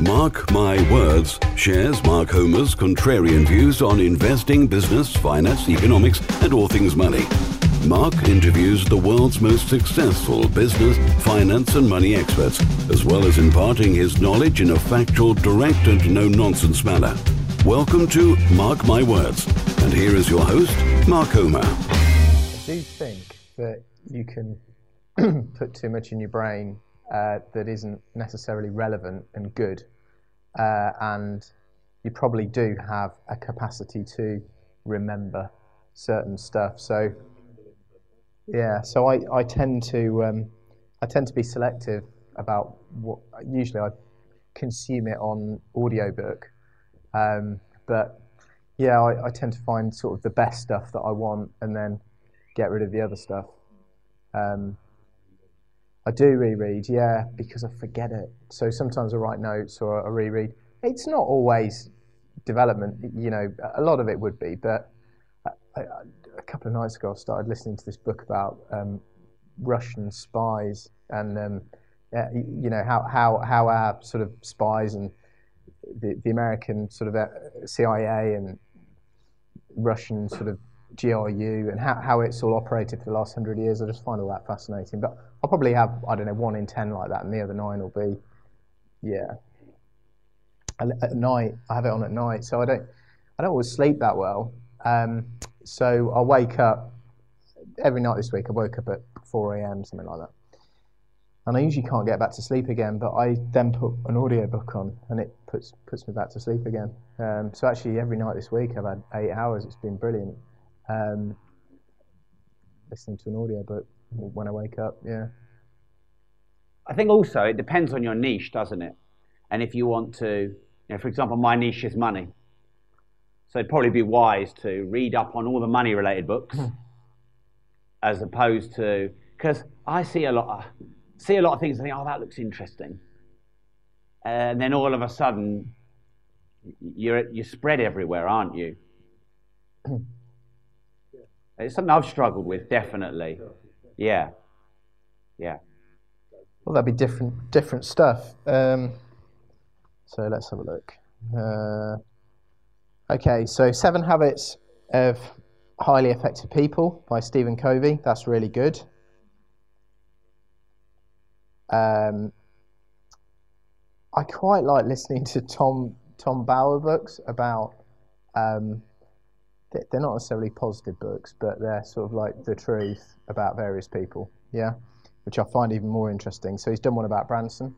Mark My Words shares Mark Homer's contrarian views on investing, business, finance, economics, and all things money. Mark interviews the world's most successful business, finance, and money experts, as well as imparting his knowledge in a factual, direct, and no nonsense manner. Welcome to Mark My Words. And here is your host, Mark Homer. I do think that you can put too much in your brain uh, that isn't necessarily relevant and good. Uh, and you probably do have a capacity to remember certain stuff. So, yeah, so I, I tend to um, I tend to be selective about what. Usually, I consume it on audiobook, um, but yeah, I, I tend to find sort of the best stuff that I want, and then get rid of the other stuff. Um, I do reread, yeah, because I forget it. So sometimes I write notes or I reread. It's not always development, you know, a lot of it would be, but I, I, a couple of nights ago I started listening to this book about um, Russian spies and, um, uh, you know, how, how, how our sort of spies and the, the American sort of uh, CIA and Russian sort of GRU and how, how it's all operated for the last hundred years. I just find all that fascinating. But I'll probably have, I don't know, one in ten like that, and the other nine will be, yeah. At night, I have it on at night, so I don't, I don't always sleep that well. Um, so I wake up every night this week. I woke up at 4 a.m. something like that, and I usually can't get back to sleep again. But I then put an audio book on, and it puts puts me back to sleep again. Um, so actually, every night this week, I've had eight hours. It's been brilliant. Um, listening to an audio book when I wake up. Yeah. I think also it depends on your niche, doesn't it? And if you want to, you know, for example, my niche is money. So it'd probably be wise to read up on all the money related books as opposed to, because I see a lot, of, see a lot of things and think, oh, that looks interesting. And then all of a sudden, you're, you're spread everywhere, aren't you? It's something I've struggled with, definitely. Yeah. Yeah. Well, that'd be different different stuff. Um, so let's have a look. Uh, okay, so Seven Habits of Highly Effective People by Stephen Covey. That's really good. Um, I quite like listening to Tom Tom Bower books about. Um, they're not necessarily positive books, but they're sort of like the truth about various people. Yeah which I find even more interesting. So he's done one about Branson,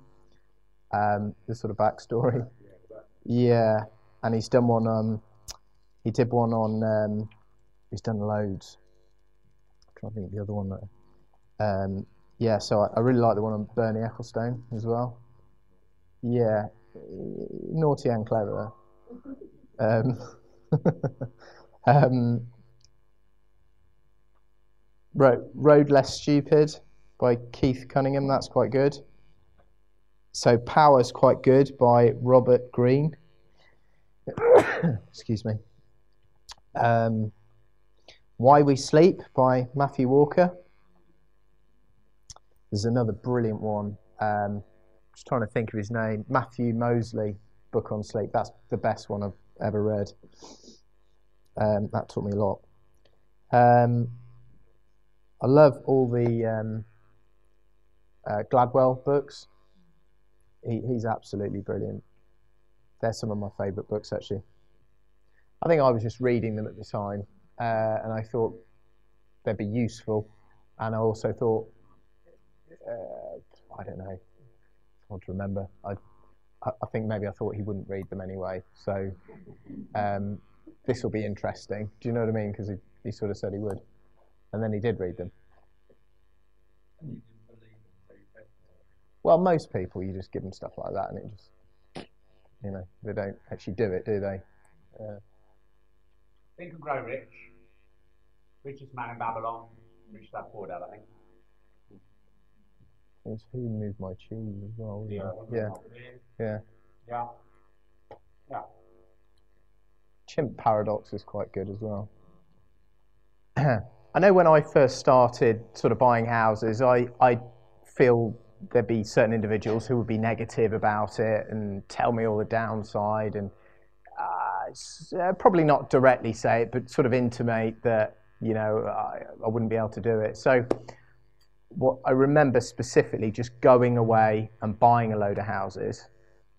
um, the sort of backstory. Yeah, and he's done one on. He did one on. Um, he's done loads. I'm trying to think of the other one. Um, yeah, so I, I, really like the one on Bernie Ecclestone as well. Yeah, naughty and clever. Um, um, road, road less stupid by Keith Cunningham. That's quite good. So Power's quite good by Robert Greene. Excuse me. Um, Why We Sleep by Matthew Walker. There's another brilliant one. Um, just trying to think of his name. Matthew Mosley, book on sleep. That's the best one I've ever read. Um, that taught me a lot. Um, I love all the um, uh, Gladwell books. He, he's absolutely brilliant. They're some of my favourite books, actually. I think I was just reading them at the time, uh, and I thought they'd be useful. And I also thought, uh, I don't know, I want to remember. I, I think maybe I thought he wouldn't read them anyway. So um, this will be interesting. Do you know what I mean? Because he, he sort of said he would, and then he did read them. Well, most people, you just give them stuff like that, and it just, you know, they don't actually do it, do they? Uh, Think and Grow Rich. Richest man in Babylon. Rich Dad Poor Dad, I think. It's who moved my cheese as well. Yeah. Yeah. Yeah. Yeah. Yeah. Chimp Paradox is quite good as well. I know when I first started sort of buying houses, I, I feel there'd be certain individuals who would be negative about it and tell me all the downside and uh, probably not directly say it, but sort of intimate that you know I, I wouldn't be able to do it. So what I remember specifically just going away and buying a load of houses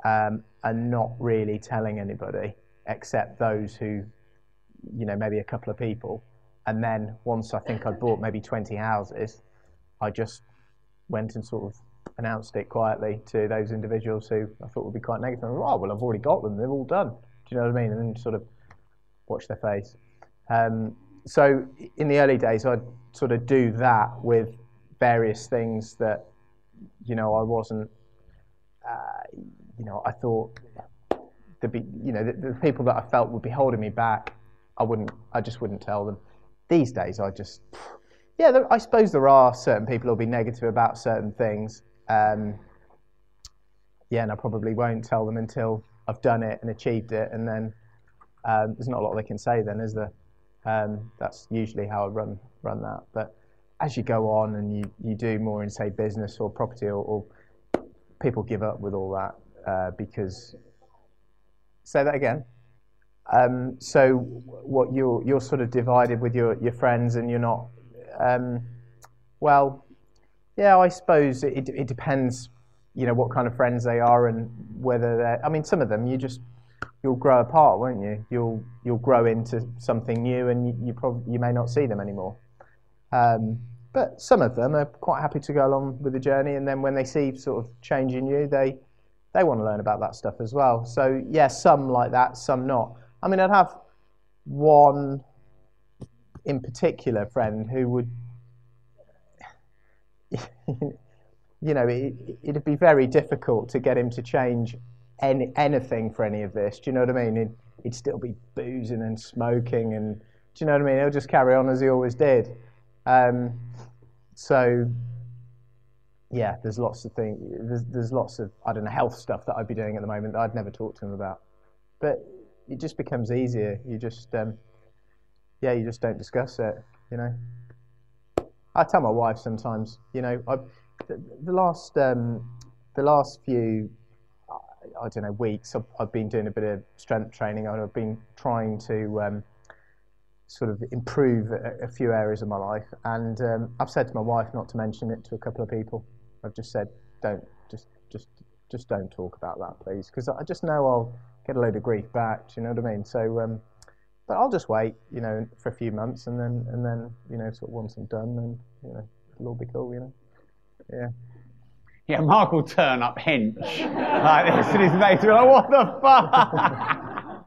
um, and not really telling anybody except those who, you know, maybe a couple of people. And then once I think I'd bought maybe 20 houses, I just went and sort of announced it quietly to those individuals who I thought would be quite negative. oh, well, I've already got them. They're all done. Do you know what I mean? And then sort of watch their face. Um, so in the early days, I'd sort of do that with various things that, you know, I wasn't, uh, you know, I thought the, you know, the, the people that I felt would be holding me back, I wouldn't, I just wouldn't tell them. These days, I just, yeah, there, I suppose there are certain people who'll be negative about certain things. Um, yeah, and I probably won't tell them until I've done it and achieved it, and then um, there's not a lot they can say. Then, is there? Um, that's usually how I run run that. But as you go on and you, you do more in say business or property, or, or people give up with all that uh, because. Say that again. Um, so what you're you're sort of divided with your, your friends and you're not um, well, yeah, I suppose it, it depends, you know, what kind of friends they are and whether they're. I mean, some of them you just you'll grow apart, won't you? You'll you'll grow into something new, and you, you probably you may not see them anymore. Um, but some of them are quite happy to go along with the journey, and then when they see sort of change in you, they they want to learn about that stuff as well. So yeah, some like that, some not. I mean, I'd have one in particular friend who would, you know, it, it'd be very difficult to get him to change any, anything for any of this. Do you know what I mean? He'd, he'd still be boozing and smoking, and do you know what I mean? He'll just carry on as he always did. Um, so, yeah, there's lots of things. There's, there's lots of I don't know health stuff that I'd be doing at the moment that I'd never talk to him about. But it just becomes easier. You just um, yeah, you just don't discuss it. You know, I tell my wife sometimes. You know, I the, the last um, the last few I, don't know weeks I've, I've, been doing a bit of strength training and I've been trying to um, sort of improve a, a, few areas of my life. And um, I've said to my wife not to mention it to a couple of people. I've just said don't just just just don't talk about that, please, because I just know I'll get a load of grief back. Do you know what I mean? So um, but I'll just wait, you know, for a few months, and then and then you know, sort of once I'm done, then you know, it'll all be cool, you know. Yeah. Yeah, Mark will turn up hench like this, and his mates will be like, "What the fuck?"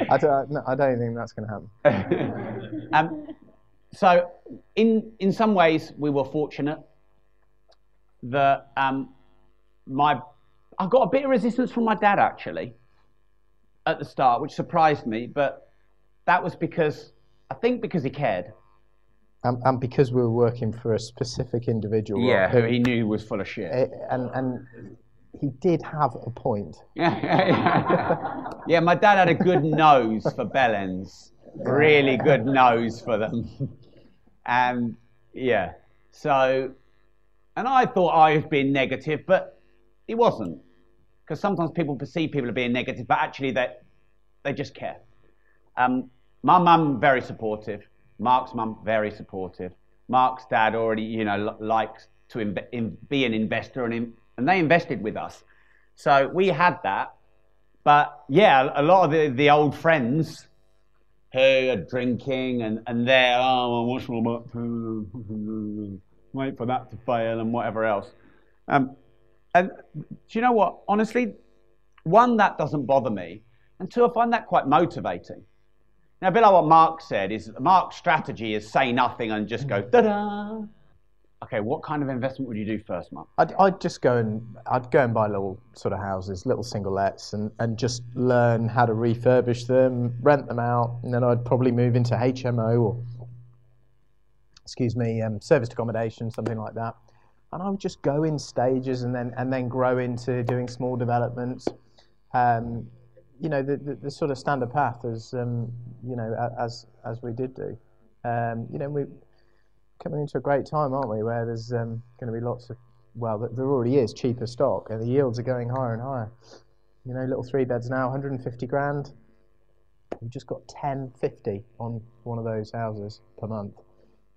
I don't, no, I don't think that's going to happen. um, so, in in some ways, we were fortunate that um, my I got a bit of resistance from my dad actually at the start, which surprised me, but that was because I think because he cared. And, and because we were working for a specific individual. Yeah, who he knew was full of shit. Eh, and and he did have a point. Yeah, my dad had a good nose for bellends. Really good nose for them. And yeah, so, and I thought I was being negative, but he wasn't. Because sometimes people perceive people as being negative, but actually they, they just care. Um, my mum, very supportive. Mark's mum, very supportive. Mark's dad already, you know, likes to inv- in, be an investor, and, in, and they invested with us. So we had that. But yeah, a lot of the, the old friends who are drinking and, and they're, oh, what's all wait for that to fail and whatever else. Um, and do you know what? Honestly, one, that doesn't bother me. And two, I find that quite motivating. Now, a bit like what Mark said, is Mark's strategy is say nothing and just go da-da. Okay, what kind of investment would you do first, Mark? I'd, I'd just go and I'd go and buy little sort of houses, little single lets, and, and just learn how to refurbish them, rent them out, and then I'd probably move into HMO or, excuse me, um, serviced accommodation, something like that. And I would just go in stages and then and then grow into doing small developments. Um, you know, the, the, the, sort of standard path as, um, you know, as, as we did do. Um, you know, we're coming into a great time, aren't we, where there's um, going to be lots of well, there already is cheaper stock, and the yields are going higher and higher. You know, little three beds now, 150 grand. We've just got 1050 on one of those houses per month,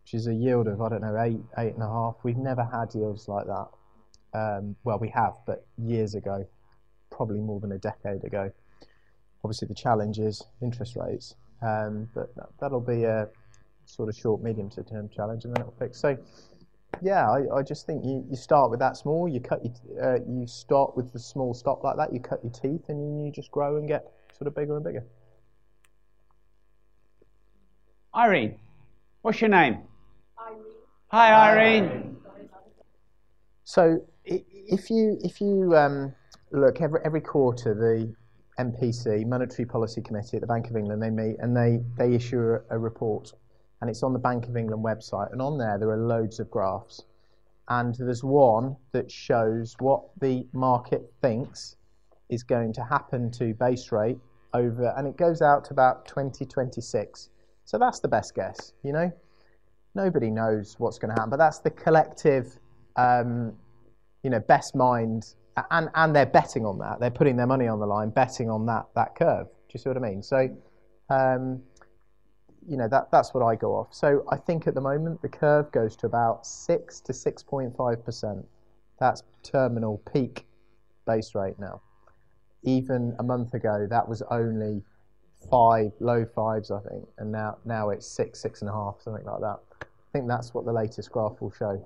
which is a yield of I don't know eight, eight and a half. We've never had yields like that. Um, well, we have, but years ago, probably more than a decade ago. Obviously, the challenge is interest rates, um, but that, will be a sort of short, medium to term challenge, and then it'll fix. So, yeah, I, I just think you, you start with that small. You cut your, uh, you start with the small stock like that. You cut your teeth, and you just grow and get sort of bigger and bigger. Irene, what's your name? Hi, Irene. So if you if you um, look every every quarter, the MPC Monetary Policy Committee at the Bank of England they meet and they they issue a, a report, and it's on the Bank of England website, and on there there are loads of graphs, and there's one that shows what the market thinks is going to happen to base rate over, and it goes out to about 2026. So that's the best guess, you know. Nobody knows what's going to happen, but that's the collective um, you know, best mind, and, and they're betting on that. They're putting their money on the line, betting on that, that curve. Do you see what I mean? So, um, you know, that, that's what I go off. So I think at the moment the curve goes to about 6 to 6.5%. That's terminal peak base rate now. Even a month ago, that was only five, low fives, I think, and now now it's six, six and a half, something like that. I think that's what the latest graph will show.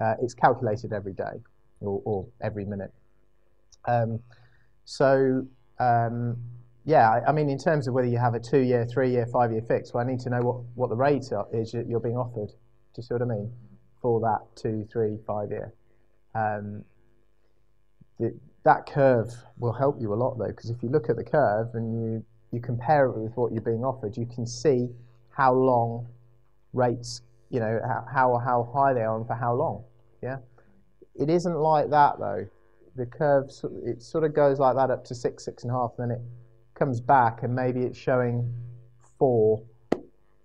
Uh, it's calculated every day or, or every minute. Um, so um, yeah, I, I, mean, in terms of whether you have a two-year, three-year, five-year fix, well, I need to know what, what the rate is that you're being offered. Do you see what I mean? For that two, three, five-year. Um, that curve will help you a lot, though, because if you look at the curve and you, you compare it with what you're being offered, you can see how long rates, you know, how, how high they are and for how long. Yeah, it isn't like that though. The curve it sort of goes like that up to six, six and a half, and then it comes back, and maybe it's showing four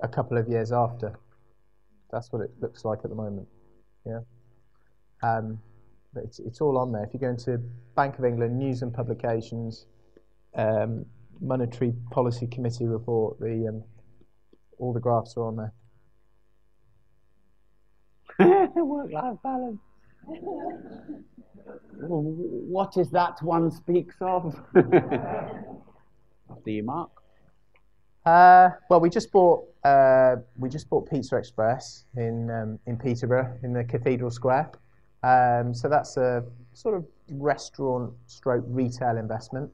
a couple of years after. That's what it looks like at the moment. Yeah. Um, but it's, it's all on there. If you go into Bank of England news and publications, um, Monetary Policy Committee report, the um, all the graphs are on there. Work-life balance. what is that one speaks of? After you, Mark. Uh, well, we just bought uh, we just bought Pizza Express in um, in Peterborough in the Cathedral Square. Um, so that's a sort of restaurant stroke retail investment.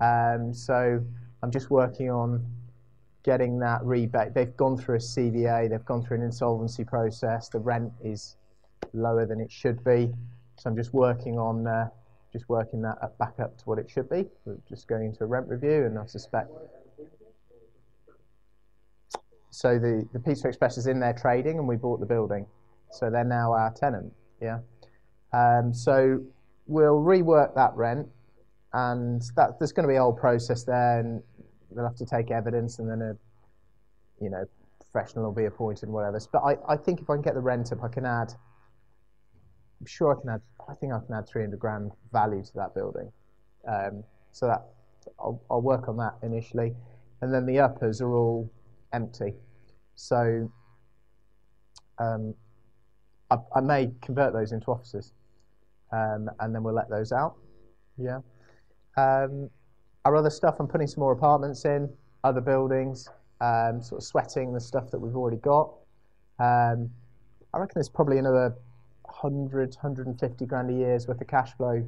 Um, so I'm just working on getting that rebate. They've gone through a CVA, they've gone through an insolvency process. The rent is lower than it should be, so I'm just working on uh, just working that up, back up to what it should be. We're just going into a rent review, and I suspect. So the the Pizza Express is in there trading, and we bought the building, so they're now our tenant. Yeah. Um, so we'll rework that rent, and that there's going to be a whole process there, and they'll have to take evidence, and then a, you know, professional will be appointed and whatever. But I, I think if I can get the rent up, I can add. I'm sure I can add. I think I can add 300 grand value to that building. Um, so that I'll, I'll work on that initially, and then the uppers are all empty. So um, I, I, may convert those into offices, um, and then we'll let those out. Yeah. Um, our other stuff, I'm putting some more apartments in, other buildings, um, sort of sweating the stuff that we've already got. Um, I reckon there's probably another 100, 150 grand a year's worth of cash flow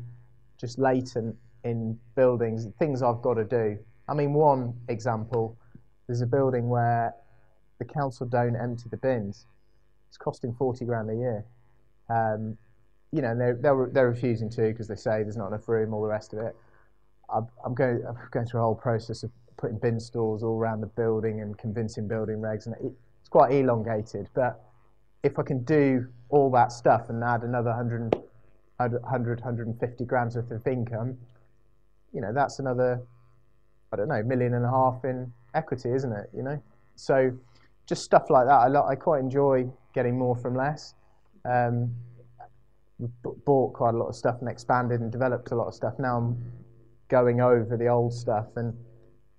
just latent in buildings, things I've got to do. I mean, one example, there's a building where the council don't empty the bins. It's costing 40 grand a year. Um, you know, they're, they're, they're refusing to because they say there's not enough room, all the rest of it. I'm, going, I'm going through a whole process of putting bin stores all around the building and convincing building regs, and it, it's quite elongated. But if I can do all that stuff and add another 100, 100 150 grams worth of income, you know, that's another, I don't know, million and a half in equity, isn't it? You know, so just stuff like that. I, I quite enjoy getting more from less. Um, we've bought quite a lot of stuff and expanded and developed a lot of stuff. Now I'm going over the old stuff and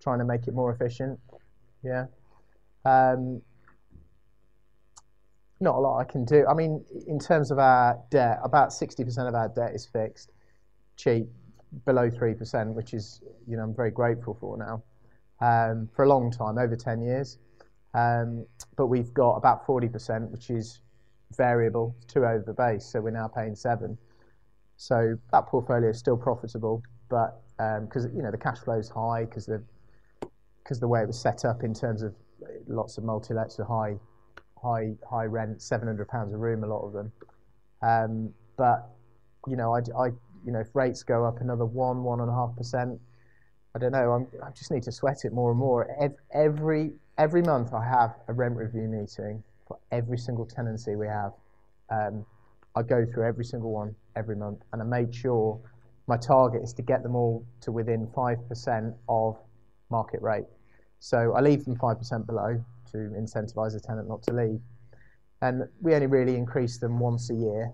trying to make it more efficient. Yeah. Um, not a lot I can do. I mean, in terms of our debt, about 60% of our debt is fixed, cheap, below 3%, which is, you know, I'm very grateful for now, um, for a long time, over 10 years. Um, but we've got about 40%, which is variable, two over the base, so we're now paying seven. So that portfolio is still profitable, but because um, you know the cash flow is high because because the way it was set up in terms of lots of multi-lets are high high high rent, seven hundred pounds a room, a lot of them. Um, but you know, I, I you know if rates go up another one one and a half percent, I don't know. I'm, I just need to sweat it more and more. Every every month I have a rent review meeting for every single tenancy we have. Um, I go through every single one every month, and I made sure my target is to get them all to within five percent of market rate. So I leave them five percent below to incentivise a tenant not to leave. And we only really increase them once a year.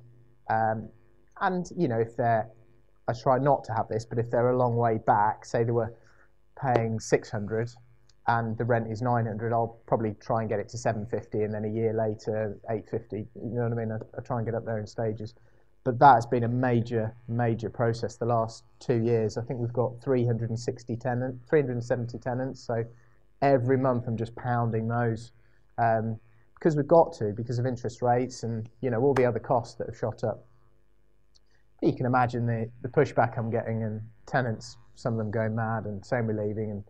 Um, and, you know, if they're, I try not to have this, but if they're a long way back, say they were paying 600 and the rent is 900, I'll probably try and get it to 750 and then a year later, 850. You know what I mean? I, I try and get up there in stages. But that has been a major, major process the last two years. I think we've got 360 tenants, 370 tenants. So every month I'm just pounding those um, because we've got to because of interest rates and you know all the other costs that have shot up. But you can imagine the, the pushback I'm getting and tenants, some of them going mad and saying we're leaving and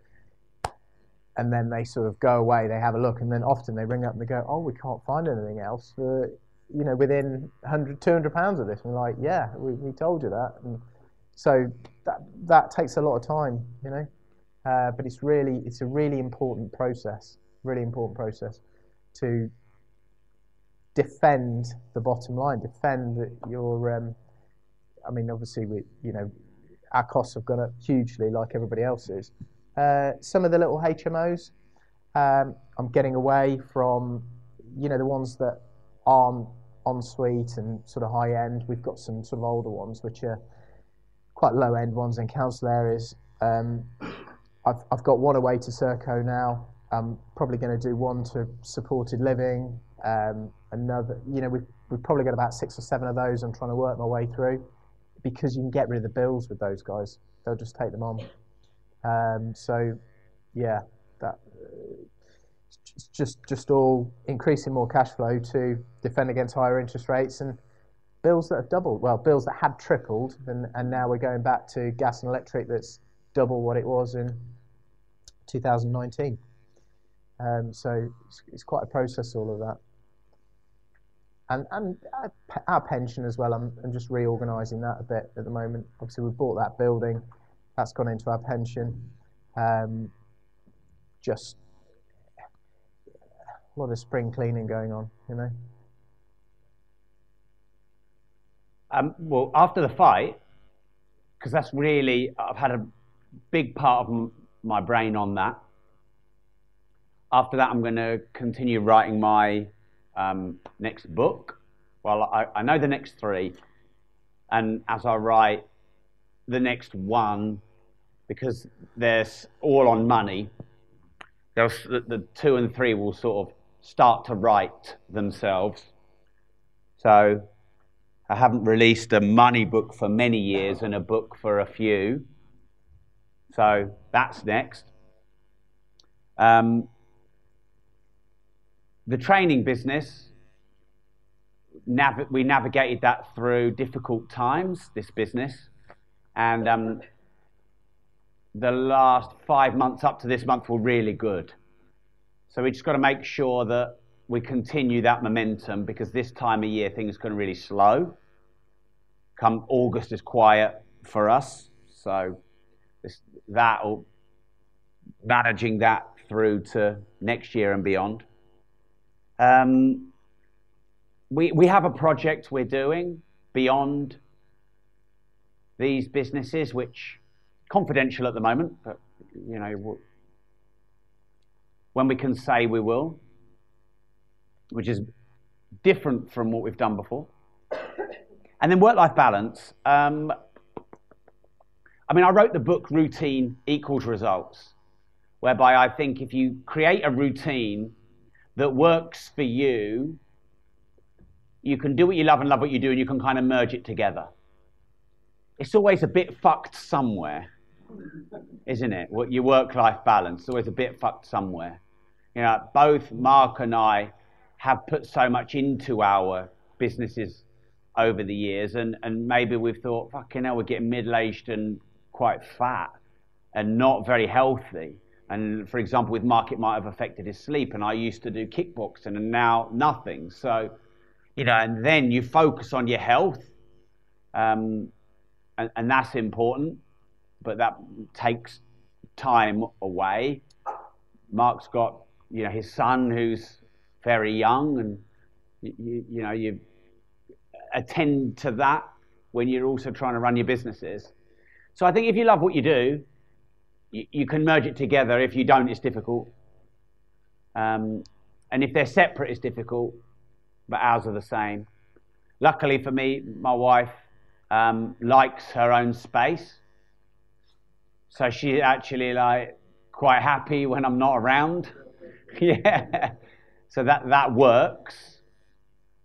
and then they sort of go away, they have a look and then often they ring up and they go, oh, we can't find anything else for, you know, within 100, 200 pounds of this. And we're like, yeah, we, we told you that. And so that, that takes a lot of time, you know. Uh, but it's really it's a really important process, really important process to defend the bottom line, defend your. Um, I mean, obviously, we you know our costs have gone up hugely, like everybody else's. Uh, some of the little HMOs, um, I'm getting away from, you know, the ones that aren't en suite and sort of high end. We've got some sort of older ones, which are quite low end ones in council areas. Um, I've, I've got one away to Serco now. I'm probably going to do one to supported living. Um, another, you know, we've, we've probably got about six or seven of those. I'm trying to work my way through because you can get rid of the bills with those guys. They'll just take them on. Um, so, yeah, that it's just just all increasing more cash flow to defend against higher interest rates and bills that have doubled. Well, bills that had tripled, and, and now we're going back to gas and electric that's double what it was in 2019. Um, so it's, it's, quite a process, all of that. And, and our pension as well, I'm, I'm just reorganising that a bit at the moment. Obviously, we bought that building, that's gone into our pension. Um, just a lot of spring cleaning going on, you know. Um, well, after the fight, because that's really, I've had a big part of my brain on that. After that, I'm going to continue writing my um, next book. Well, I, I know the next three, and as I write the next one, because they're all on money, the, the two and three will sort of start to write themselves. So I haven't released a money book for many years and a book for a few. So that's next. Um, the training business, nav- we navigated that through difficult times, this business. And um, the last five months up to this month were really good. So we just got to make sure that we continue that momentum because this time of year things can really slow. Come August is quiet for us, so that or managing that through to next year and beyond. Um, we, we have a project we're doing beyond these businesses, which confidential at the moment, but you know, when we can say we will, which is different from what we've done before. And then work-life balance. Um, I mean, I wrote the book Routine Equals Results, whereby I think if you create a routine that works for you, you can do what you love and love what you do, and you can kind of merge it together. It's always a bit fucked somewhere, isn't it? What your work-life balance is always a bit fucked somewhere. You know, both Mark and I have put so much into our businesses over the years, and, and maybe we've thought, fucking hell, we're getting middle-aged and quite fat and not very healthy. And for example, with Mark, it might have affected his sleep. And I used to do kickboxing and now nothing. So, you know, and then you focus on your health. Um, and, and that's important, but that takes time away. Mark's got, you know, his son who's very young, and you, you know, you attend to that when you're also trying to run your businesses. So I think if you love what you do, you, you can merge it together. If you don't, it's difficult. Um, and if they're separate, it's difficult. But ours are the same. Luckily for me, my wife um, likes her own space. So she's actually like quite happy when I'm not around. yeah. So that, that works.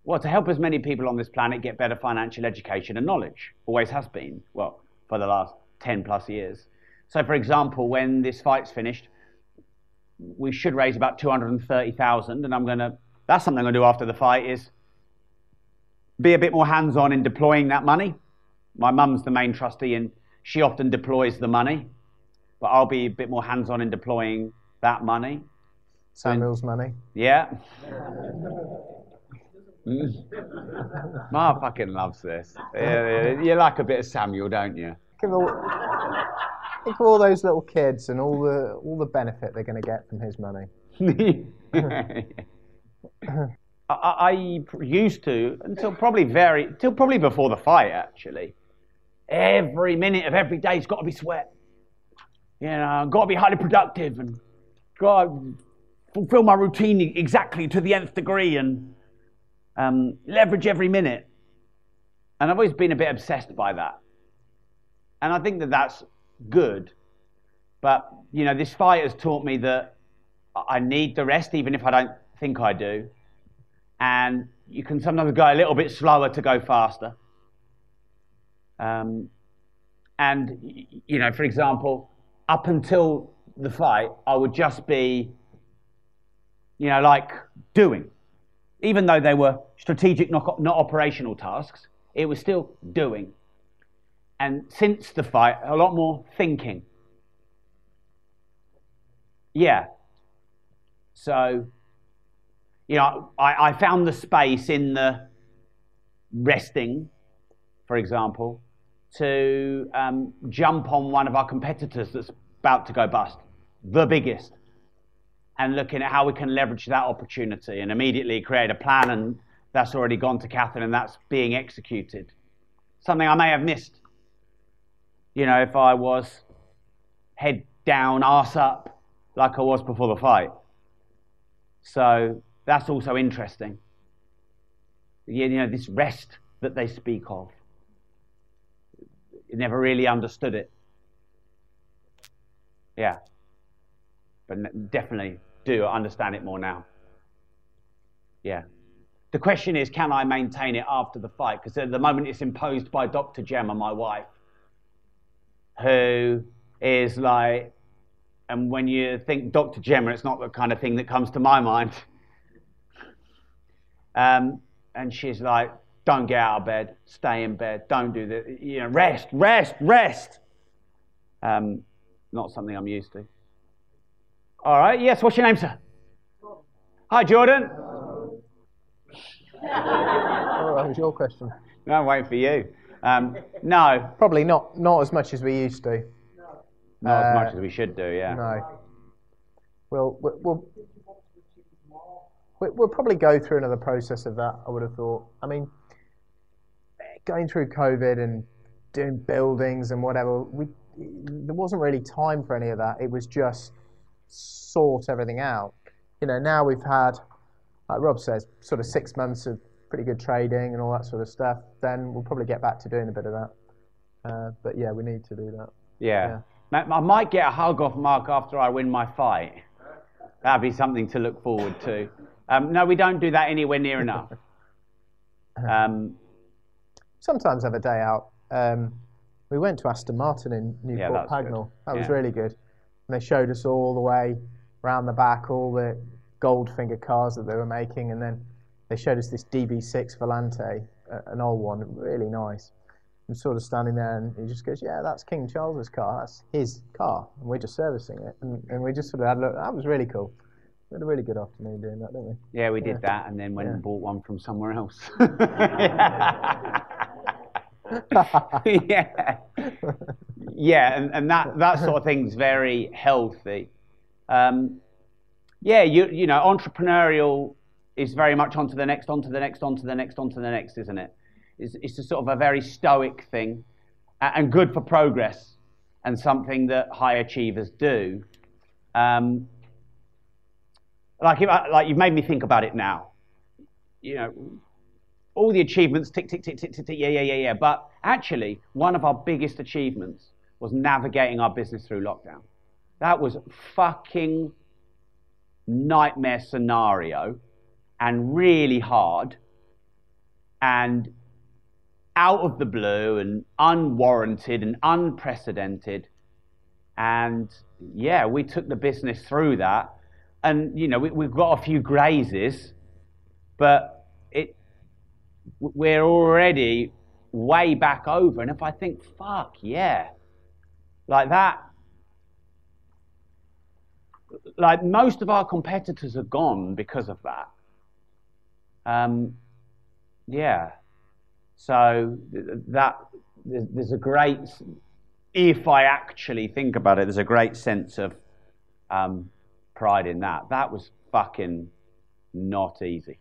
Well, to help as many people on this planet get better financial education and knowledge. Always has been. Well, for the last 10 plus years. So, for example, when this fight's finished, we should raise about 230,000, and I'm going to, that's something I'm going to do after the fight is be a bit more hands on in deploying that money. My mum's the main trustee, and she often deploys the money, but I'll be a bit more hands on in deploying that money. Samuel's money. Yeah. Mm. Ma fucking loves this. You like a bit of Samuel, don't you? Think of, all, all those little kids and all the all the benefit they're going to get from his money. I, I used to until probably very until probably before the fight actually. Every minute of every day's got to be sweat. You know, got to be highly productive and got to fulfill my routine exactly to the nth degree and um, leverage every minute. And I've always been a bit obsessed by that. And I think that that's good. But, you know, this fight has taught me that I need the rest, even if I don't think I do. And you can sometimes go a little bit slower to go faster. Um, and, you know, for example, up until the fight, I would just be, you know, like doing. Even though they were strategic, not, not operational tasks, it was still doing and since the fight, a lot more thinking. Yeah. So, you know, I, I found the space in the resting, for example, to um, jump on one of our competitors that's about to go bust, the biggest, and looking at how we can leverage that opportunity and immediately create a plan. And that's already gone to Catherine and that's being executed. Something I may have missed you know, if I was head down, arse up, like I was before the fight. So that's also interesting. You know, this rest that they speak of. You never really understood it. Yeah. But definitely do understand it more now. Yeah. The question is, can I maintain it after the fight? Because at the moment it's imposed by Dr. Gemma, my wife who is like, and when you think Dr. Gemma, it's not the kind of thing that comes to my mind. Um, and she's like, don't get out of bed, stay in bed, don't do this, you know, rest, rest, rest. Um, not something I'm used to. All right, yes, what's your name, sir? Hi, Jordan. Oh, that was your question. No, I'm waiting for you. Um, no. Probably not not as much as we used to. Not uh, as much as we should do, yeah. No. We'll, we'll, we'll, we'll probably go through another process of that, I would have thought. I mean, going through COVID and doing buildings and whatever, we, there wasn't really time for any of that. It was just sort everything out. You know, now we've had, like Rob says, sort of six months of pretty good trading and all that sort of stuff, then we'll probably get back to doing a bit of that. Uh, but yeah, we need to do that. Yeah. I might get a hug off Mark after I win my fight. That'd be something to look forward to. Um, no, we don't do that anywhere near enough. Um, Sometimes have a day out. Um, we went to Aston Martin in Yeah, Newport good. Pagnell. That was Yeah. really good. And they showed us all the way round the back, all the Goldfinger cars that they were making, and then they showed us this DB6 Volante, an old one, really nice. And sort of standing there, and he just goes, "Yeah, that's King Charles's car. That's his car, and we're just servicing it." And, and we just sort of had a look. That was really cool. We had a really good afternoon doing that, didn't we? yeah, we did Yeah. that and then went Yeah. and bought one from somewhere else. yeah. Yeah, and, and that, that sort of thing's very healthy. Um, yeah, you, you know, entrepreneurial is very much onto the next, onto the next, onto the next, onto the next, isn't it? It's, it's a sort of a very stoic thing and good for progress and something that high achievers do. Um, like, if I, like you've made me think about it now. You know, all the achievements, tick, tick, tick, tick, tick, tick, yeah, yeah, yeah, yeah. But actually, one of our biggest achievements was navigating our business through lockdown. That was fucking nightmare scenario and really hard and out of the blue and unwarranted and unprecedented. And yeah, we took the business through that. And, you know, we, we've got a few grazes, but it, we're already way back over. And if I think, fuck, yeah, like that, like most of our competitors are gone because of that. Um, yeah. So that there's a great, if I actually think about it, there's a great sense of um, pride in that. That was fucking not easy.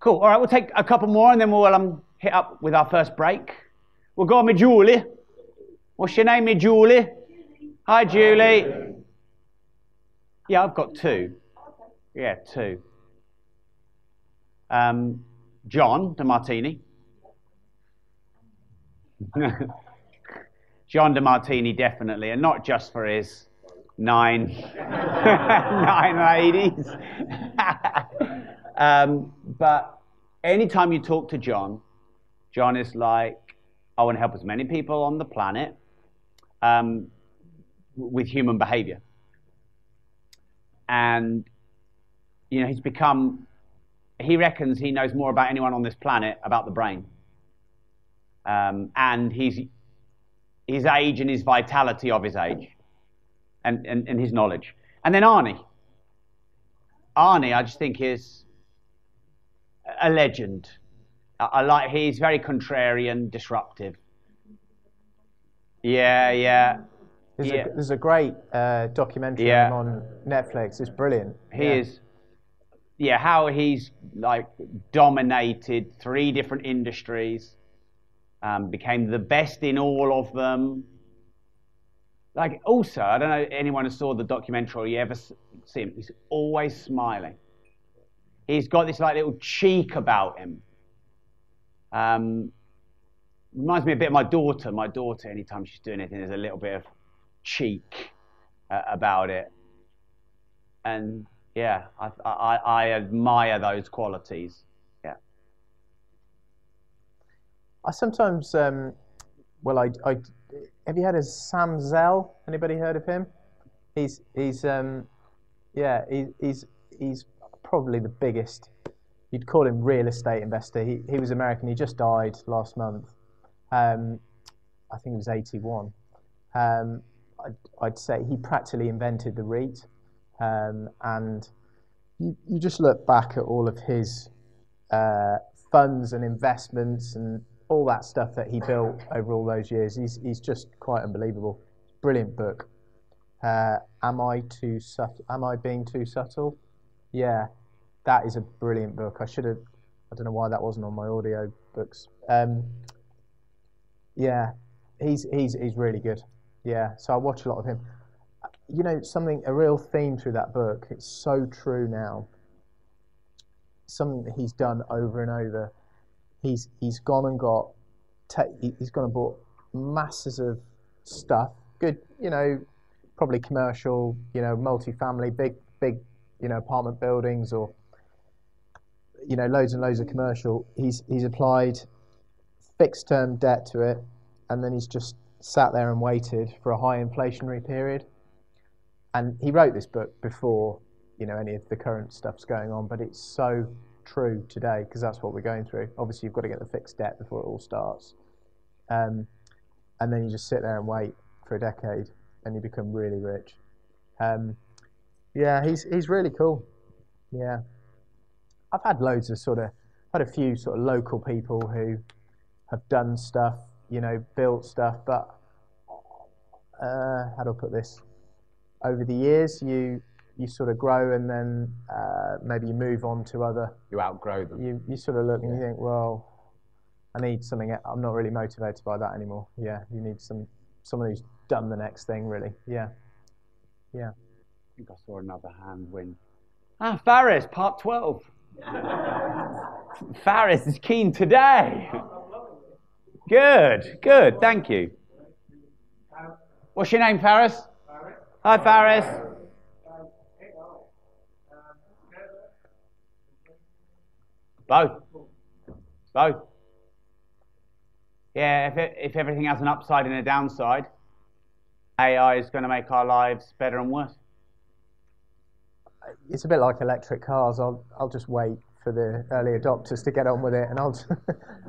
Cool. All right, we'll take a couple more and then we'll um, hit up with our first break. We'll go on with Julie. What's your name, me Julie? Hi, Julie. Yeah, I've got two. Yeah, two. Um, John DeMartini. John DeMartini, definitely, and not just for his nine, nine ladies. um, but anytime you talk to John, John is like, I want to help as many people on the planet um, with human behavior. And, you know, he's become, he reckons he knows more about anyone on this planet about the brain. Um, and he's, his age and his vitality of his age and, and, and his knowledge. And then Arnie. Arnie, I just think is a legend. I, I like he's very contrarian, disruptive. Yeah, yeah. There's, Yeah. a, there's a great uh, documentary Yeah. on Netflix. It's brilliant. He Yeah. is, yeah, how he's like dominated three different industries, um, became the best in all of them. Like, also, I don't know anyone who saw the documentary or you ever see him, he's always smiling. He's got this like little cheek about him. Um, reminds me a bit of my daughter. My daughter, anytime she's doing anything, there's a little bit of cheek uh, about it and yeah, I, I, I admire those qualities. Yeah. I sometimes, um, well, I, I, have you heard of Sam Zell? Anybody heard of him? He's, he's, um, yeah, he, he's, he's probably the biggest. You'd call him real estate investor. He, he was American. He just died last month. Um, I think he was 81. Um, I'd, I'd say he practically invented the REIT. Um, and you, you just look back at all of his uh, funds and investments and all that stuff that he built over all those years. He's, he's just quite unbelievable. Brilliant book. Uh, am I too subtle? Am I being too subtle? Yeah, that is a brilliant book. I should have. I don't know why that wasn't on my audio books. Um, yeah, he's he's he's really good. Yeah, so I watch a lot of him. You know, something a real theme through that book. It's so true now. something that he's done over and over. He's he's gone and got he's gone and bought masses of stuff. Good, you know, probably commercial, you know, multi-family, big big, you know, apartment buildings or you know, loads and loads of commercial. He's he's applied fixed term debt to it, and then he's just sat there and waited for a high inflationary period. And he wrote this book before, you know, any of the current stuff's going on, but it's so true today because that's what we're going through. Obviously, you've got to get the fixed debt before it all starts, um, and then you just sit there and wait for a decade, and you become really rich. Um, yeah, he's he's really cool. Yeah, I've had loads of sort of had a few sort of local people who have done stuff, you know, built stuff, but uh, how do I put this? Over the years, you you sort of grow and then uh, maybe you move on to other. You outgrow them. You you sort of look and you think, well, I need something. I'm not really motivated by that anymore. Yeah, you need some someone who's done the next thing, really. Yeah, yeah. I think I saw another hand win. Ah, Faris, part twelve. Faris is keen today. Good, good, thank you. What's your name, Faris? Hi, Faris. Both. Both. Yeah, if, it, if everything has an upside and a downside, AI is going to make our lives better and worse. It's a bit like electric cars. I'll, I'll just wait for the early adopters to get on with it, and I'll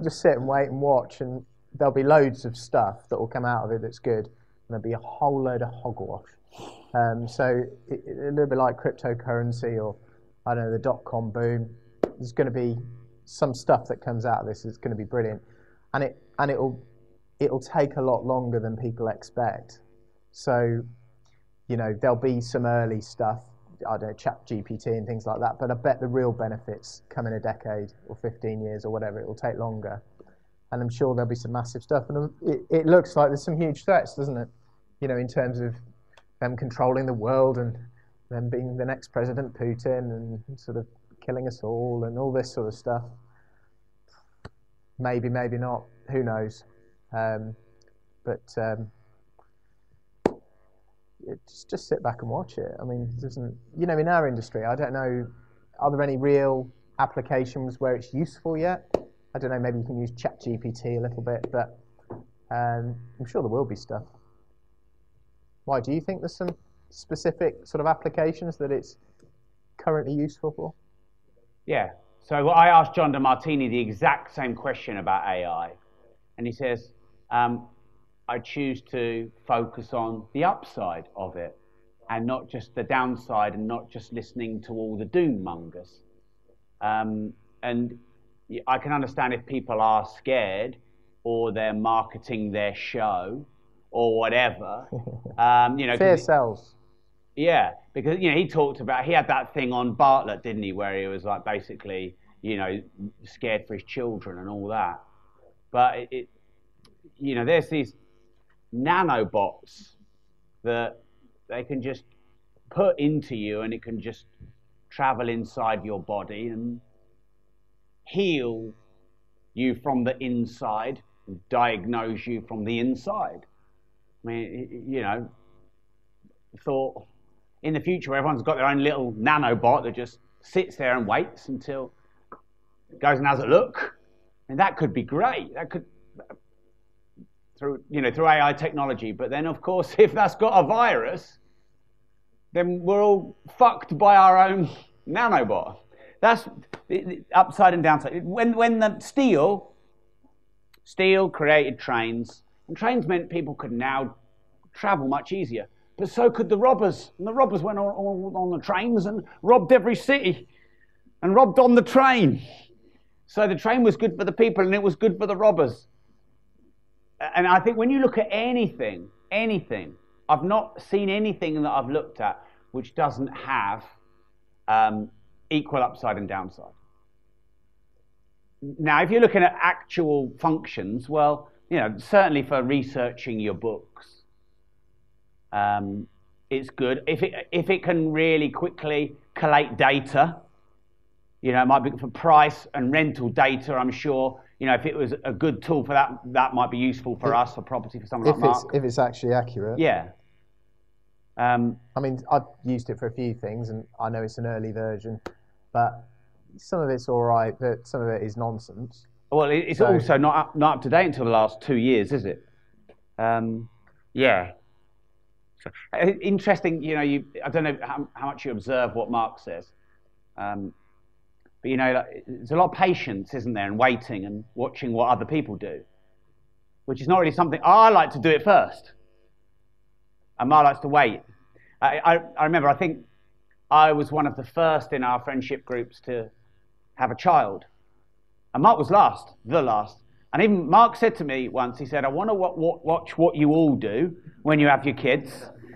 just sit and wait and watch, and there'll be loads of stuff that will come out of it that's good, and there'll be a whole load of hogwash. Um, so it, it, a little bit like cryptocurrency or I don't know the dot com boom. There's going to be some stuff that comes out of this that's going to be brilliant, and it and it'll it'll take a lot longer than people expect. So, you know, there'll be some early stuff I don't know, ChatGPT and things like that. But I bet the real benefits come in a decade or 15 years or whatever. It will take longer. And I'm sure there'll be some massive stuff. And it, it looks like there's some huge threats, doesn't it? You know, in terms of them controlling the world and them being the next President Putin and sort of killing us all and all this sort of stuff. Maybe, maybe not. Who knows? Um, but um, just just sit back and watch it. I mean, doesn't you know in our industry? I don't know. Are there any real applications where it's useful yet? I don't know. Maybe you can use ChatGPT a little bit, but um, I'm sure there will be stuff. Why do you think there's some specific sort of applications that it's currently useful for? Yeah. So I asked John DeMartini the exact same question about AI, and he says. Um, I choose to focus on the upside of it and not just the downside and not just listening to all the doom mongers. Um, and I can understand if people are scared or they're marketing their show or whatever. Um, you know, fear sells. Yeah, because you know he talked about he had that thing on Bartlett, didn't he, where he was like basically you know scared for his children and all that. But it, it you know, there's these nanobots that they can just put into you and it can just travel inside your body and heal you from the inside, diagnose you from the inside. I mean, you know, thought in the future everyone's got their own little nanobot that just sits there and waits until it goes and has a look. And that could be great. That could through, you know, through AI technology. But then, of course, if that's got a virus, then we're all fucked by our own nanobot. That's upside and downside. When, when the steel, steel created trains, and trains meant people could now travel much easier. But so could the robbers. And the robbers went on, the trains and robbed every city and robbed on the train. So the train was good for the people and it was good for the robbers and I think when you look at anything, anything, I've not seen anything that I've looked at which doesn't have um, equal upside and downside. Now, if you're looking at actual functions, well, you know, certainly for researching your books, um, it's good. If it, if it can really quickly collate data, You know, it might be for price and rental data. I'm sure. You know, if it was a good tool for that, that might be useful for us for property for someone If like it's Mark. if it's actually accurate. yeah. Um, I mean, I've used it for a few things, and I know it's an early version, but some of it's all right, but some of it is nonsense. Well, it's So- also not up, not up to date until the last two years, is it? Um, yeah. So, uh, interesting. You know, you I don't know how, how much you observe what Mark says, um, but you know, like, there's a lot of patience, isn't there, and waiting and watching what other people do, which is not really something I like to do it first. And Mark likes to wait. I, I, I remember. I think I was one of the first in our friendship groups to have a child. And Mark was last, the last. And even Mark said to me once, he said, I want to watch what you all do when you have your kids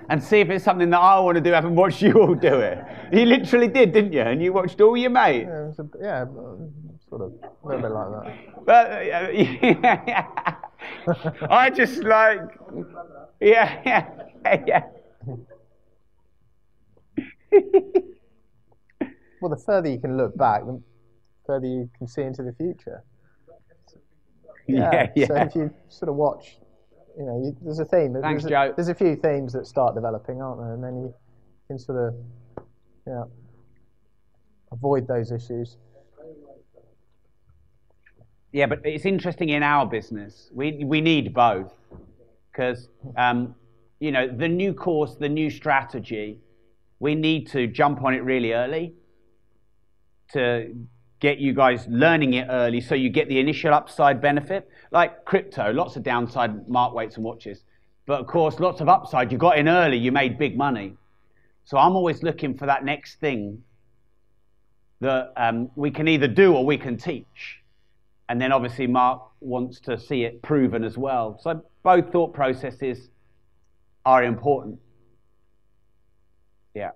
and see if it's something that I want to do, having watched you all do it. He literally did, didn't you? And you watched all your mates. Yeah, it was a, yeah sort of a little bit like that. But uh, yeah, I just like, yeah, yeah, yeah. Well, the further you can look back, the further you can see into the future. Yeah, yeah. So if you sort of watch, you know, you, there's a theme. Thanks, there's, Joe. A, there's a few themes that start developing, aren't there? And then you can sort of, yeah, avoid those issues. Yeah, but it's interesting in our business. We, we need both because, um, you know, the new course, the new strategy, we need to jump on it really early to get you guys learning it early so you get the initial upside benefit. Like crypto, lots of downside mark waits and watches. But of course, lots of upside. You got in early, you made big money. So I'm always looking for that next thing that um, we can either do or we can teach. And then obviously Mark wants to see it proven as well. So both thought processes are important. Yeah.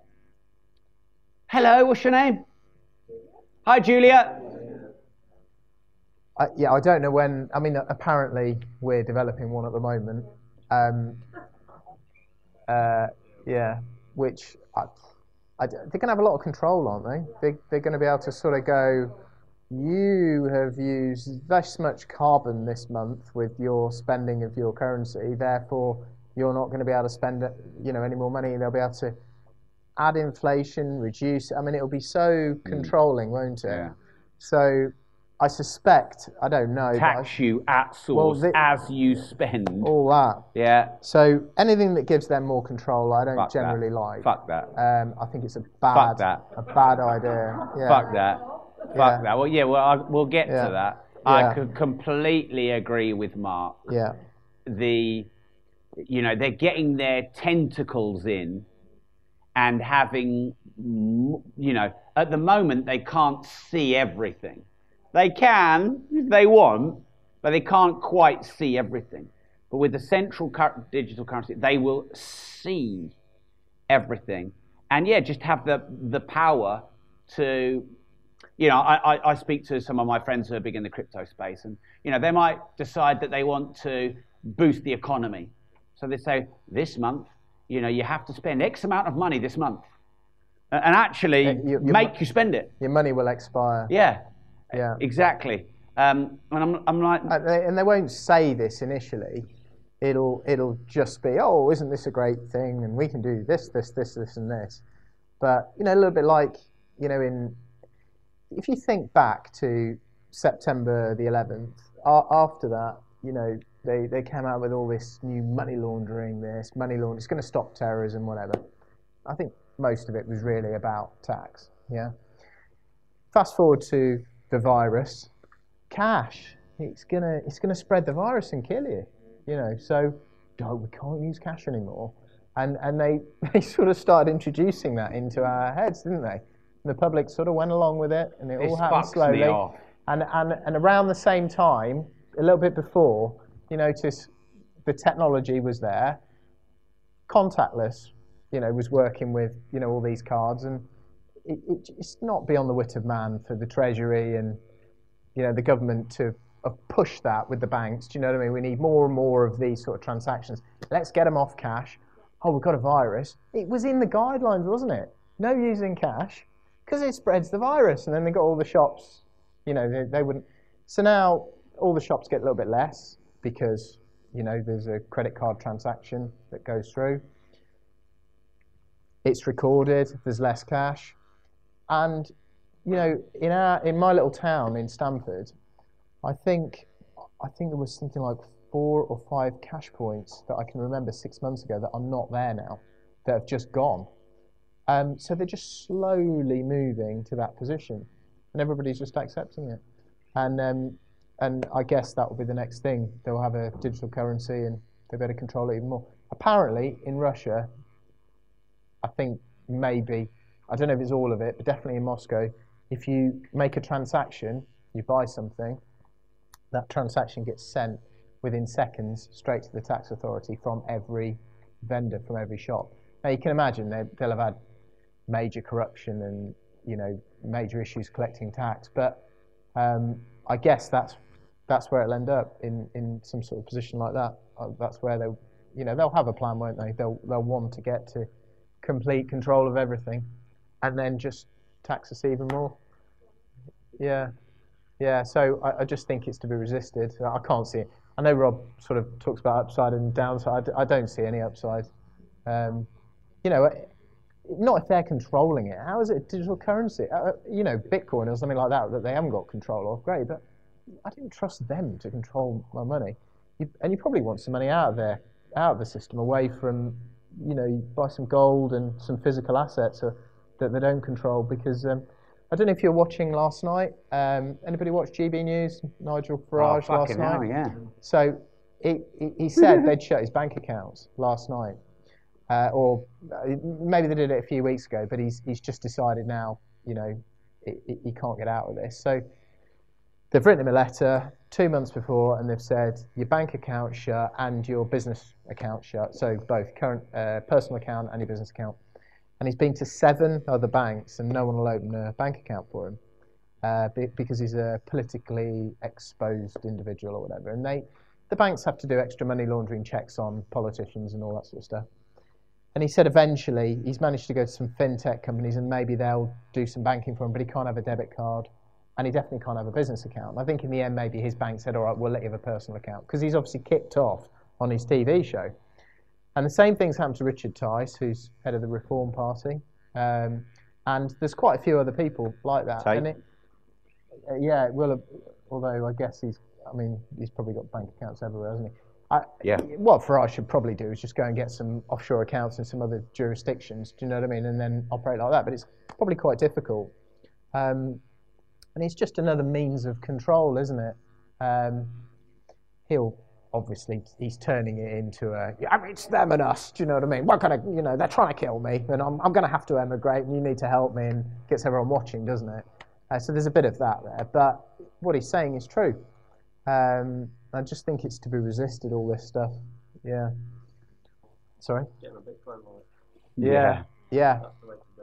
Hello, what's your name? Hi, Julia. I, yeah, I don't know when. I mean, apparently we're developing one at the moment. Um, uh, yeah, which I, I, they're going to have a lot of control, aren't they? they they're going to be able to sort of go. You have used this much carbon this month with your spending of your currency. Therefore, you're not going to be able to spend, you know, any more money. They'll be able to add inflation, reduce. I mean, it'll be so controlling, won't it? Yeah. So I suspect, I don't know, but I- Tax you at source the- as you spend. all that. Yeah. So anything that gives them more control, I don't Fuck that. generally like. Fuck that. Um, I think it's a bad, Fuck that. a bad idea. Yeah. Fuck that. Yeah. Fuck that. Well, yeah, well, I, we'll get Yeah. to that. I could completely agree with Mark. Yeah. the you know they're getting their tentacles in and having you know at the moment they can't see everything. They can if they want but they can't quite see everything. But with the central digital currency they will see everything. And yeah just have the the power to you know, I, I, I speak to some of my friends who are big in the crypto space, and you know, they might decide that they want to boost the economy. So they say, this month, you know, you have to spend X amount of money this month, and actually you make you spend it. Your money will expire. Yeah, Yeah. exactly. Um, and I'm, I'm like, And they, and they won't say this initially. It'll it'll just be, oh, isn't this a great thing? And we can do this, this, this, this, and this. But you know, a little bit like you know, in if you think back to September the 11th, a- after that, you know, they, they came out with all this new money laundering, this money laundering, it's going to stop terrorism, whatever. I think most of it was really about tax. Yeah. Fast forward to the virus, cash. It's gonna it's gonna spread the virus and kill you. You know, so no, we can't use cash anymore. And and they, they sort of started introducing that into our heads, didn't they? And the public sort of went along with it, and it This all happened slowly. And, and and around the same time, a little bit before, you notice the technology was there. Contactless, you know, was working with you know all these cards, and it, it, it's not beyond the wit of man for the treasury and you know the government to pushed that with the banks. Do you know what I mean? We need more and more of these sort of transactions. Let's get them off cash. Oh, we've got a virus. It was in the guidelines, wasn't it? No using cash. because it spreads the virus. And then they got all the shops, you know, they, they wouldn't. So now all the shops get a little bit less because, you know, there's a credit card transaction that goes through. It's recorded, there's less cash. And, you know, in, our, in my little town in Stamford, I think, I think there was something like four or five cash points that I can remember six months ago that are not there now, that have just gone. Um, so they're just slowly moving to that position, and everybody's just accepting it. And um, and I guess that will be the next thing. They'll have a digital currency, and they better control it even more. Apparently, in Russia, I think maybe I don't know if it's all of it, but definitely in Moscow, if you make a transaction, you buy something, that transaction gets sent within seconds straight to the tax authority from every vendor, from every shop. Now you can imagine they'll have had major corruption and you know major issues collecting tax. But um, I guess that's that's where it'll end up in, in some sort of position like that. Uh, that's where they you know they'll have a plan, won't they? They'll they'll want to get to complete control of everything, and then just tax us even more. Yeah, yeah. So I, I just think it's to be resisted. I can't see it. I know Rob sort of talks about upside and downside. I don't see any upside. Um, you know, not if they're controlling it. How is it digital currency? Uh, uh, you know, Bitcoin or something like that that they haven't got control of. Great, but I didn't trust them to control my money. You, and you probably want some money out of there, out of the system, away from, you know, you buy some gold and some physical assets uh, that they don't control. Because um, I don't know if you're watching last night. Um, anybody watch GB News? Nigel Farage oh, last night. Hell, yeah. So he, he said they'd shut his bank accounts last night uh, or uh, maybe they did it a few weeks ago, but he's he's just decided now, you know, he can't get out of this. So they've written him a letter two months before, and they've said your bank account shut and your business account shut. So both current uh, personal account and your business account. And he's been to seven other banks, and no one will open a bank account for him uh, because he's a politically exposed individual or whatever. And they, the banks have to do extra money laundering checks on politicians and all that sort of stuff. And he said eventually he's managed to go to some fintech companies and maybe they'll do some banking for him, but he can't have a debit card and he definitely can't have a business account. I think in the end, maybe his bank said, all right, we'll let you have a personal account because he's obviously kicked off on his TV show. And the same thing's happened to Richard Tice, who's head of the Reform Party. Um, and there's quite a few other people like that. It, uh, yeah, well, although I guess he's, I mean, he's probably got bank accounts everywhere, hasn't he? I, yeah. What Farage should probably do is just go and get some offshore accounts in some other jurisdictions. Do you know what I mean? And then operate like that. But it's probably quite difficult. Um, and it's just another means of control, isn't it? Um, he'll obviously he's turning it into a I mean, it's them and us. Do you know what I mean? What kind of you know they're trying to kill me, and I'm I'm going to have to emigrate, and you need to help me, and gets everyone watching, doesn't it? Uh, so there's a bit of that there. But what he's saying is true. Um, I just think it's to be resisted, all this stuff. Yeah. Sorry? Getting a bit Yeah. Yeah.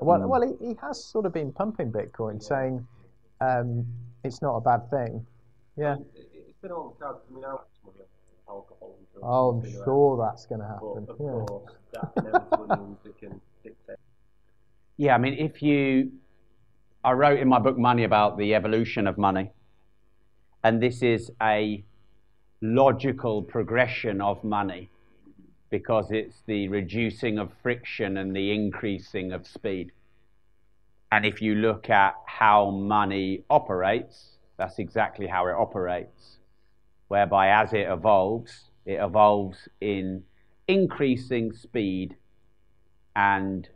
Well, well he, he has sort of been pumping Bitcoin, saying um, it's not a bad thing. Yeah. It's been on the cards coming out alcohol. Oh, I'm sure that's going to happen. But of Yeah. course, that inevitably means it can dictate. Yeah, I mean, if you, I wrote in my book Money about the evolution of money, and this is a logical progression of money because it's the reducing of friction and the increasing of speed. And if you look at how money operates, that's exactly how it operates, whereby as it evolves, it evolves in increasing speed and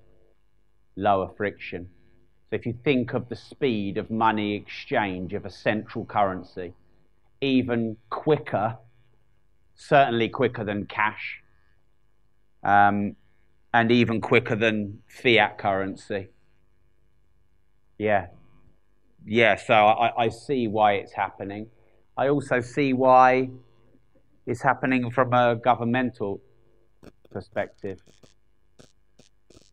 lower friction. So if you think of the speed of money exchange of a central currency, even quicker, certainly quicker than cash, um, and even quicker than fiat currency. Yeah. Yeah, so I, I see why it's happening. I also see why it's happening from a governmental perspective.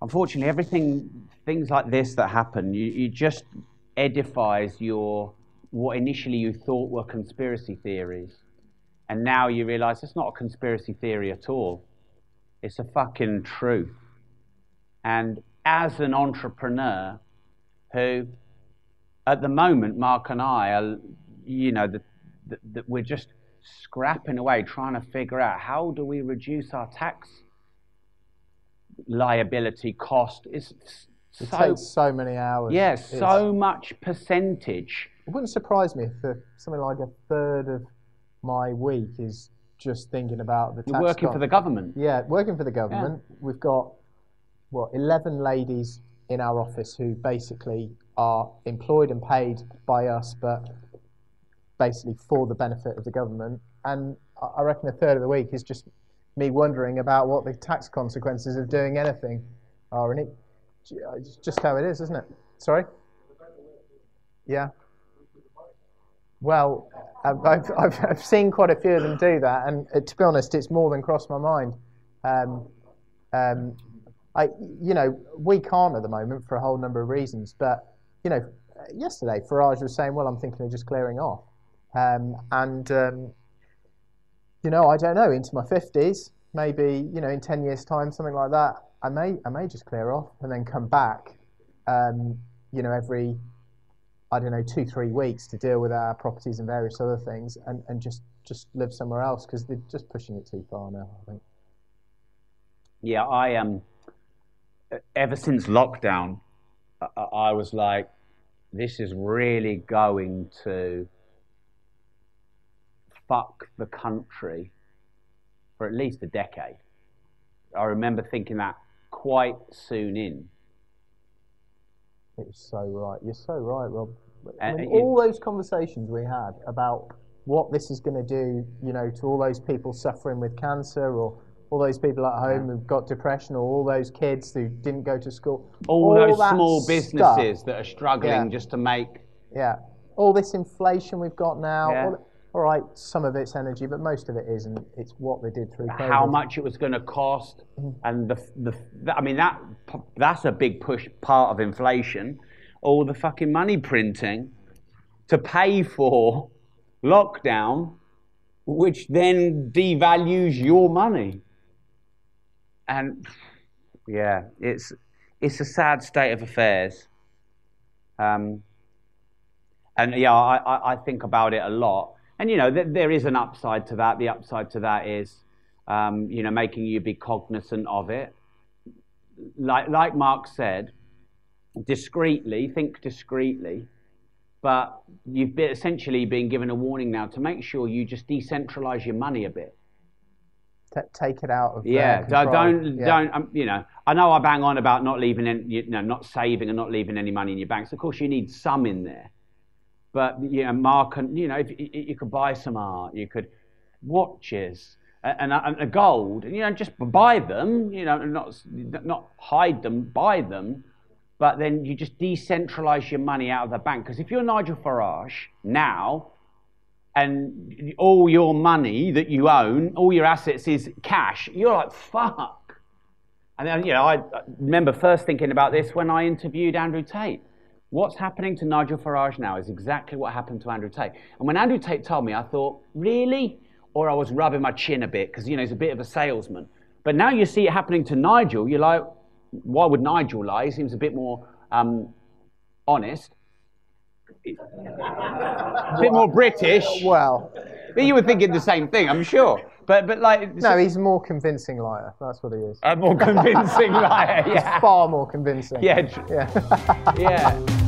Unfortunately, everything, things like this that happen, you, you just edifies your what initially you thought were conspiracy theories. And now you realize it's not a conspiracy theory at all. It's a fucking truth. And as an entrepreneur, who, at the moment, Mark and I are, you know, that we're just scrapping away trying to figure out how do we reduce our tax liability cost. It's It so takes so many hours. yeah, It's- so much percentage. It wouldn't surprise me if uh, something like a third of my week is just thinking about the You're tax working for the government. Yeah, working for the government. We've got what eleven ladies in our office who basically are employed and paid by us, but basically for the benefit of the government. And I reckon a third of the week is just me wondering about what the tax consequences of doing anything are, and it it's just how it is, isn't it? Sorry. Yeah. Well, I've, I've, I've I've seen quite a few of them do that, and uh, to be honest, it's more than crossed my mind. Um, um, I, you know, we can't at the moment for a whole number of reasons, but you know, yesterday Farage was saying, "Well, I'm thinking of just clearing off," um, and um, you know, I don't know, into my fifties, maybe you know, in ten years' time, something like that, I may, I may just clear off and then come back, um, you know, every I don't know, two, three weeks to deal with our properties and various other things and, and just, just live somewhere else because they're just pushing it too far now, I think. Yeah, I um, ever since lockdown, I, I was like, this is really going to fuck the country for at least a decade. I remember thinking that quite soon in. It's so right. You're so right, Rob. Uh, I mean, all those conversations we had about what this is going to do, you know, to all those people suffering with cancer or all those people at home who've got depression or all those kids who didn't go to school. All, those small stuff. businesses that are struggling Yeah. just to make. Yeah. All this inflation we've got now. Yeah. All, all right, some of it's energy, but most of it isn't. It's what they did through COVID. how much it was going to cost, mm. and the, the I mean that that's a big push part of inflation. All the fucking money printing to pay for lockdown, which then devalues your money. And yeah, it's it's a sad state of affairs. Um, and yeah, I, I, I think about it a lot. And you know, th- there is an upside to that. The upside to that is, um, you know, making you be cognizant of it. Like like Mark said, discreetly, think discreetly. But you've been, essentially been given a warning now to make sure you just decentralize your money a bit. Take it out of Yeah, control. don't Yeah. don't um, you know? I know I bang on about not leaving, any, you know, not saving and not leaving any money in your banks. Of course, you need some in there, but you know, Mark and you know, if you, you could buy some art, you could watches and, and, and a gold, and you know, just buy them, you know, not not hide them, buy them, but then you just decentralize your money out of the bank. Because if you're Nigel Farage now, and all your money that you own, all your assets is cash, you're like, fuck. And then, you know, I remember first thinking about this when I interviewed Andrew Tate. What's happening to Nigel Farage now is exactly what happened to Andrew Tate. And when Andrew Tate told me, I thought, really? Or I was rubbing my chin a bit because, you know, he's a bit of a salesman. But now you see it happening to Nigel, you're like, why would Nigel lie? He seems a bit more um, honest, a bit more British. Well, But you were thinking the same thing, I'm sure. But but like no, he's a more convincing liar. That's what he is. a more convincing liar. Yeah. Far more convincing. Yeah. Yeah. Yeah.